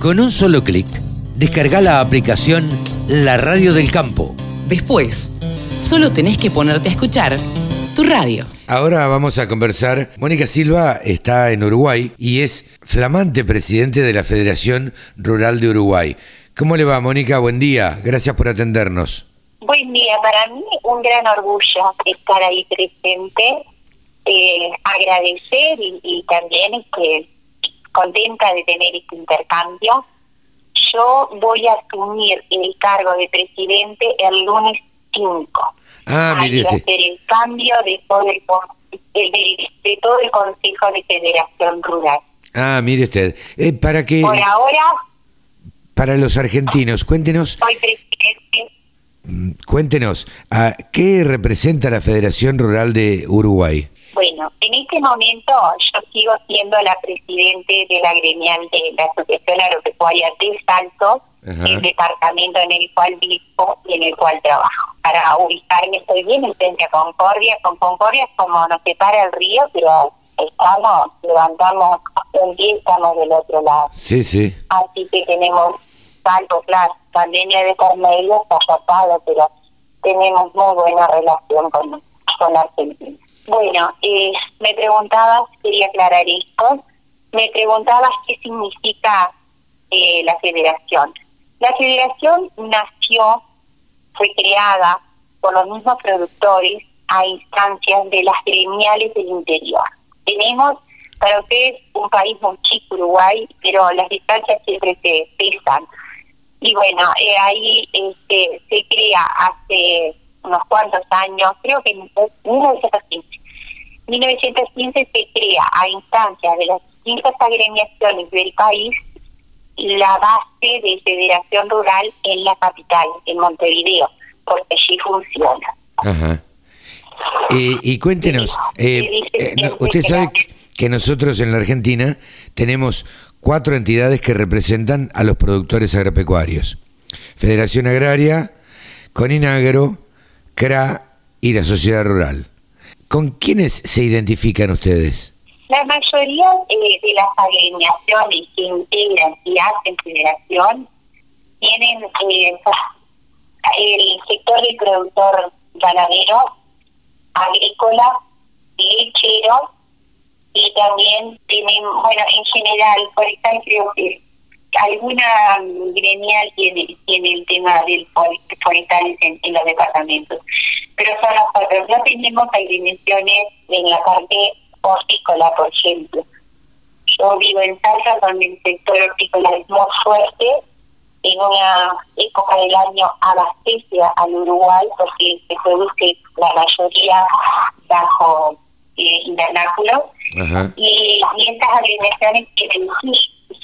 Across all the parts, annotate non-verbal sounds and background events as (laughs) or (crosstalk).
Con un solo clic, descarga la aplicación La Radio del Campo. Después, solo tenés que ponerte a escuchar tu radio. Ahora vamos a conversar. Mónica Silva está en Uruguay y es flamante presidente de la Federación Rural de Uruguay. ¿Cómo le va, Mónica? Buen día. Gracias por atendernos. Buen día. Para mí un gran orgullo estar ahí presente, eh, agradecer y, también este, contenta de tener este intercambio. Yo voy a asumir el cargo de presidente el lunes 5. Ah, mire. hacer el cambio de todo el, de, todo el Consejo de Federación Rural. Ah, mire usted. Eh, para que. Por ahora. Para los argentinos, cuéntenos. Soy presidente. Mm, cuéntenos, ¿a ¿qué representa la Federación Rural de Uruguay? Bueno, en este momento yo sigo siendo la presidente de la gremial de la Asociación Agropecuaria de Salto, el departamento en el cual vivo y en el cual trabajo. Para ubicarme estoy bien en frente a Concordia. Con Concordia es como nos separa el río, pero estamos, levantamos un día estamos del otro lado. Sí, sí. Así que tenemos salto, claro, pandemia de por medio pero tenemos muy buena relación con, con Argentina. Bueno, eh, me preguntabas, quería aclarar esto, me preguntabas qué significa eh, la federación. La federación nació, fue creada por los mismos productores a instancias de las gremiales del interior. Tenemos para ustedes un país muy chico, Uruguay, pero las distancias siempre se pesan. Y bueno, eh, ahí este, se crea hace unos cuantos años, creo que en 1915. 1915 se crea a instancias de las distintas agremiaciones del país la base de Federación Rural en la capital, en Montevideo, porque allí funciona. Ajá. y cuéntenos, eh, eh, usted sabe que nosotros en la Argentina tenemos cuatro entidades que representan a los productores agropecuarios. Federación Agraria, Coninagro, CRA y la Sociedad Rural. ¿Con quiénes se identifican ustedes? La mayoría eh, de las agremiaciones que integran y hacen federación tienen eh, el sector del productor ganadero, agrícola, lechero y también tienen, bueno, en general, por ejemplo, alguna gremial tiene, tiene el tema del forestal en, en los departamentos, pero son los otros. No tenemos agremiaciones en la parte hortícola, por ejemplo. Yo vivo en Salta, donde el sector hortícola es muy fuerte. En una época del año abastece al Uruguay porque se produce la mayoría bajo eh, invernáculo. Y, y estas agremiaciones tienen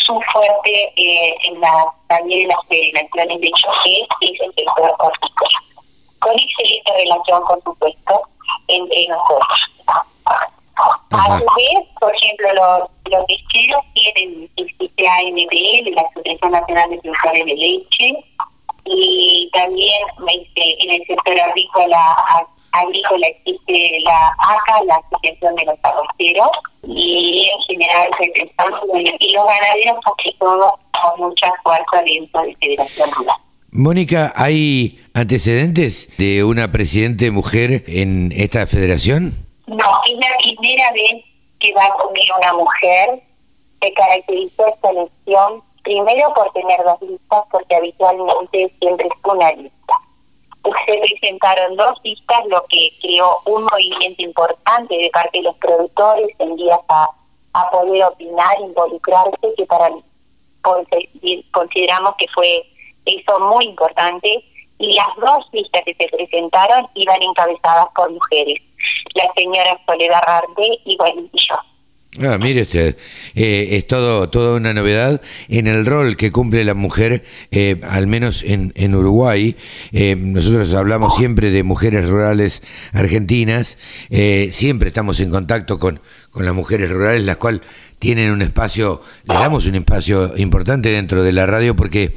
su, fuerte eh, en la, también en las federaciones de choque, que es el sector hortícola. Con excelente relación, por supuesto, entre nosotros. A su vez, por ejemplo, los, los lecheros tienen el CPA-NPL, la Asociación Nacional de Productores de Leche, y también este, en el sector agrícola agrícola existe la ACA, la Asociación de los Arroceros, y en general representamos, y los ganaderos casi todos con mucha fuerza dentro de Federación Rural. Mónica, ¿hay antecedentes de una presidente mujer en esta federación? No, es la primera vez que va conmigo una mujer. Se caracterizó esta elección primero por tener dos listas, porque habitualmente siempre es una lista. Se presentaron dos listas, lo que creó un movimiento importante de parte de los productores en días a, poder opinar, involucrarse, que para consideramos que fue eso muy importante. Y las dos listas que se presentaron iban encabezadas por mujeres la señora Soledad Rarte y bueno, y yo. Ah, mire usted, eh, es todo, toda una novedad en el rol que cumple la mujer, eh, al menos en, en Uruguay. Eh, nosotros hablamos siempre de mujeres rurales argentinas, siempre estamos en contacto con, con las mujeres rurales, las cuales tienen un espacio, le damos un espacio importante dentro de la radio porque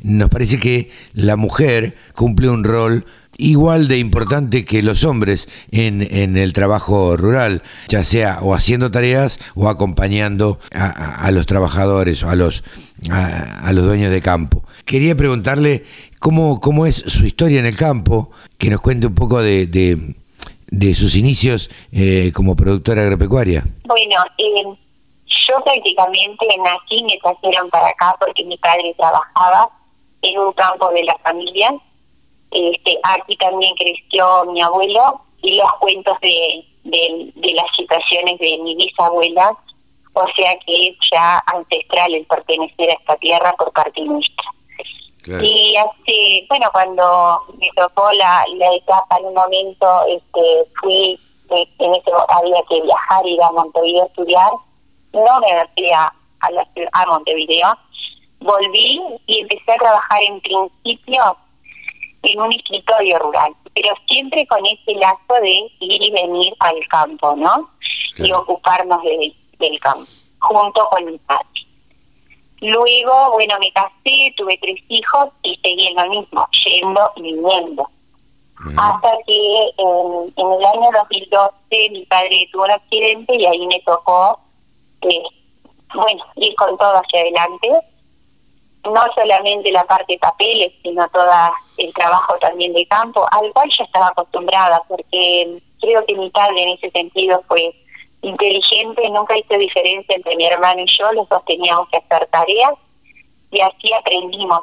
nos parece que la mujer cumple un rol igual de importante que los hombres en, en el trabajo rural, ya sea o haciendo tareas o acompañando a, los trabajadores o a los a, los dueños de campo. Quería preguntarle cómo, cómo es su historia en el campo, que nos cuente un poco de, de, sus inicios eh, como productora agropecuaria. Bueno, eh, yo prácticamente nací me trajeron para acá porque mi padre trabajaba en un campo de la familia. Este, aquí también creció mi abuelo y los cuentos de, de, de las situaciones de mi bisabuela. O sea que es ya ancestral el pertenecer a esta tierra por parte nuestra. Y así, bueno, cuando me tocó la, la etapa en un momento, este, fui, eh, en ese había que viajar, ir a Montevideo a estudiar, no me fui a, a, Montevideo, volví y empecé a trabajar en principio en un escritorio rural, pero siempre con ese lazo de ir y venir al campo, ¿no? Y ocuparnos de, del campo, junto con mi padre. Luego, bueno, me casé, tuve tres hijos y seguí en lo mismo, yendo y viniendo. Hasta que en, el año 2012 mi padre tuvo un accidente y ahí me tocó, eh, bueno, ir con todo hacia adelante. No solamente la parte de papeles, sino todo el trabajo también de campo, al cual ya estaba acostumbrada, porque creo que mi padre en ese sentido fue inteligente, nunca hizo diferencia entre mi hermano y yo, los dos teníamos que hacer tareas y así aprendimos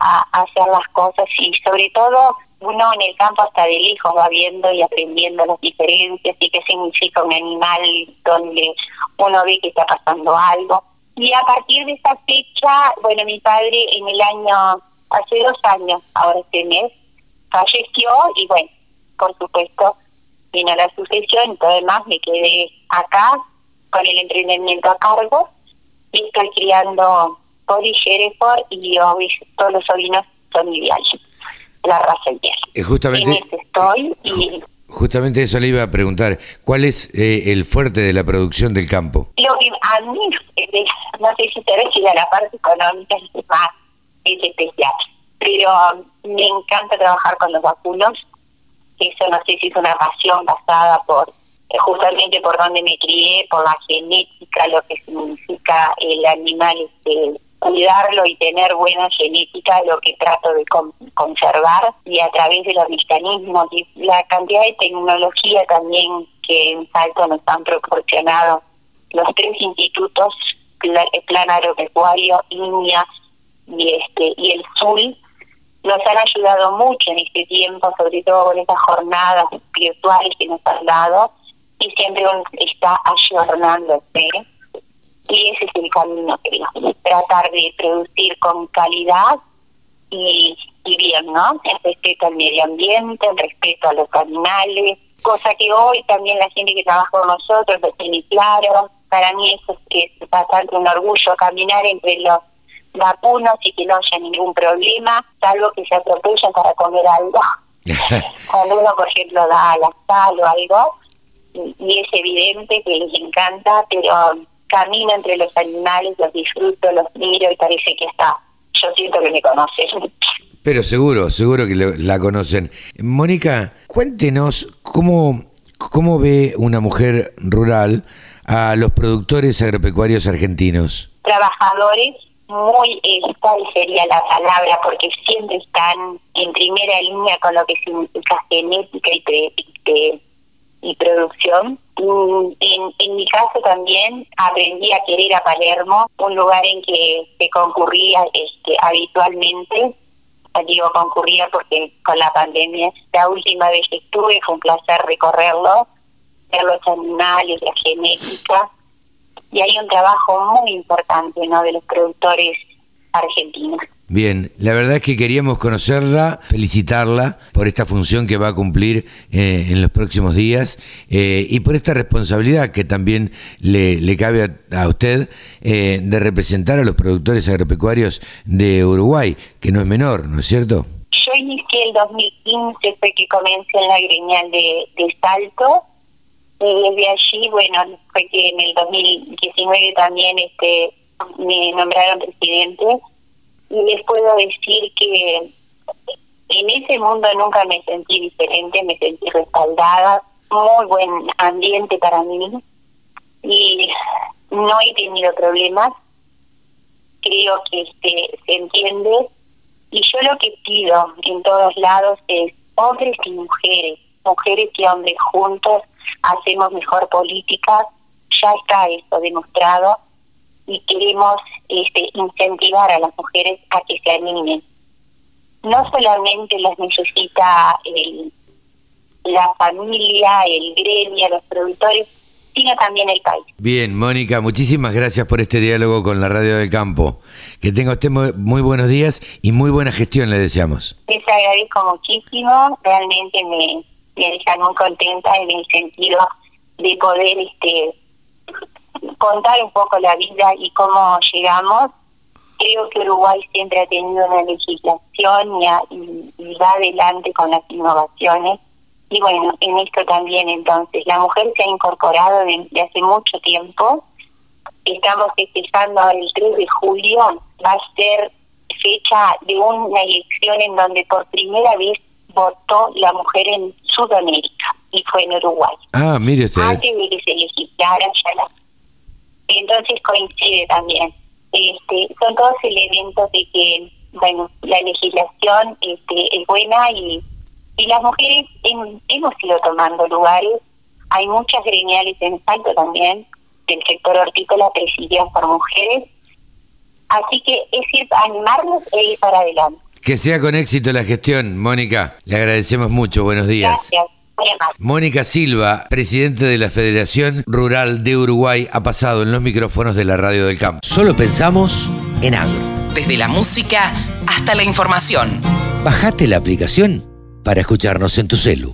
a, hacer las cosas y sobre todo uno en el campo hasta de lejos va viendo y aprendiendo las diferencias y qué significa un animal donde uno ve que está pasando algo. Y a partir de esa fecha, bueno, mi padre en el año, hace dos años, ahora este mes, falleció y bueno, por supuesto, vino la sucesión y todo demás me quedé acá con el emprendimiento a cargo y estoy criando Poli Hereford y todos los sobrinos son ideales, la raza ideal. Eh, justamente, estoy y... Justamente eso le iba a preguntar, ¿cuál es eh, el fuerte de la producción del campo? Lo que a mí, no sé si te ves si la parte económica es más, es especial, pero um, me encanta trabajar con los vacunos, eso no sé si es una pasión basada por eh, justamente por donde me crié, por la genética, lo que significa el animal, este, cuidarlo y tener buena genética, lo que trato de conservar y a través de los mecanismos y la cantidad de tecnología también que en Salto nos han proporcionado los tres institutos, el Plan Agropecuario, INIA y este y el SUL, nos han ayudado mucho en este tiempo, sobre todo con estas jornadas virtuales que nos han dado, y siempre está ayornándose. Y ese es el camino, creo, tratar de producir con calidad y, y bien, ¿no? En respeto al medio ambiente, en respeto a los animales, cosa que hoy también la gente que trabaja con nosotros lo tiene claro. Para mí eso es, es bastante un orgullo caminar entre los vacunos y que no haya ningún problema, salvo que se atropellen para comer algo. (laughs) Cuando uno, por ejemplo, da la sal o algo, y, es evidente que les encanta, pero camino entre los animales, los disfruto, los miro y parece que está. Yo siento que me conocen. Pero seguro, seguro que la conocen. Mónica, cuéntenos cómo, cómo ve una mujer rural a los productores agropecuarios argentinos. Trabajadores muy, tal sería la palabra, porque siempre están en primera línea con lo que significa genética y, y producción. En, en mi caso también aprendí a querer a Palermo, un lugar en que se concurría este, habitualmente. Digo concurría porque con la pandemia, la última vez que estuve fue un placer recorrerlo, ver los animales, la genética y hay un trabajo muy importante ¿no? de los productores argentinos. Bien, la verdad es que queríamos conocerla, felicitarla por esta función que va a cumplir eh, en los próximos días eh, y por esta responsabilidad que también le, le cabe a, usted eh, de representar a los productores agropecuarios de Uruguay, que no es menor, ¿no es cierto? Yo inicié el 2015, fue que comencé en la greñal de, de Salto y desde allí, bueno, fue que en el 2019 también este me nombraron presidente y les puedo decir que en ese mundo nunca me sentí diferente, me sentí respaldada, muy buen ambiente para mí y no he tenido problemas. creo que este, se entiende. Y yo lo que pido en todos lados es hombres y mujeres, mujeres y hombres juntos hacemos mejor política, ya está eso demostrado y queremos este, incentivar a las mujeres a que se animen. No solamente las necesita el, la familia, el gremio, los productores, sino también el país. Bien, Mónica, muchísimas gracias por este diálogo con la Radio del Campo. Que tenga usted muy, buenos días y muy buena gestión, le deseamos. Les agradezco muchísimo, realmente me, me dejan muy contenta en el sentido de poder este contar un poco la vida y cómo llegamos. Creo que Uruguay siempre ha tenido una legislación y, y va adelante con las innovaciones y bueno, en esto también entonces, la mujer se ha incorporado desde hace mucho tiempo. Estamos festejando el 3 de julio, va a ser fecha de una elección en donde por primera vez votó la mujer en Sudamérica y fue en Uruguay. Ah, mire usted. Antes de que se legislara ya la... Entonces coincide también. Este, son todos elementos de que, bueno, la legislación este, es buena y y las mujeres hemos ido tomando lugares. Hay muchas gremiales en Salto también, del sector hortícola presididas por mujeres. Así que es ir, animarnos e ir para adelante. Que sea con éxito la gestión, Mónica. Le agradecemos mucho. Buenos días. Gracias. Mónica Silva, presidente de la Federación Rural de Uruguay, ha pasado en los micrófonos de la Radio del Campo. Solo pensamos en agro. Desde la música hasta la información. Bajate la aplicación para escucharnos en tu celu.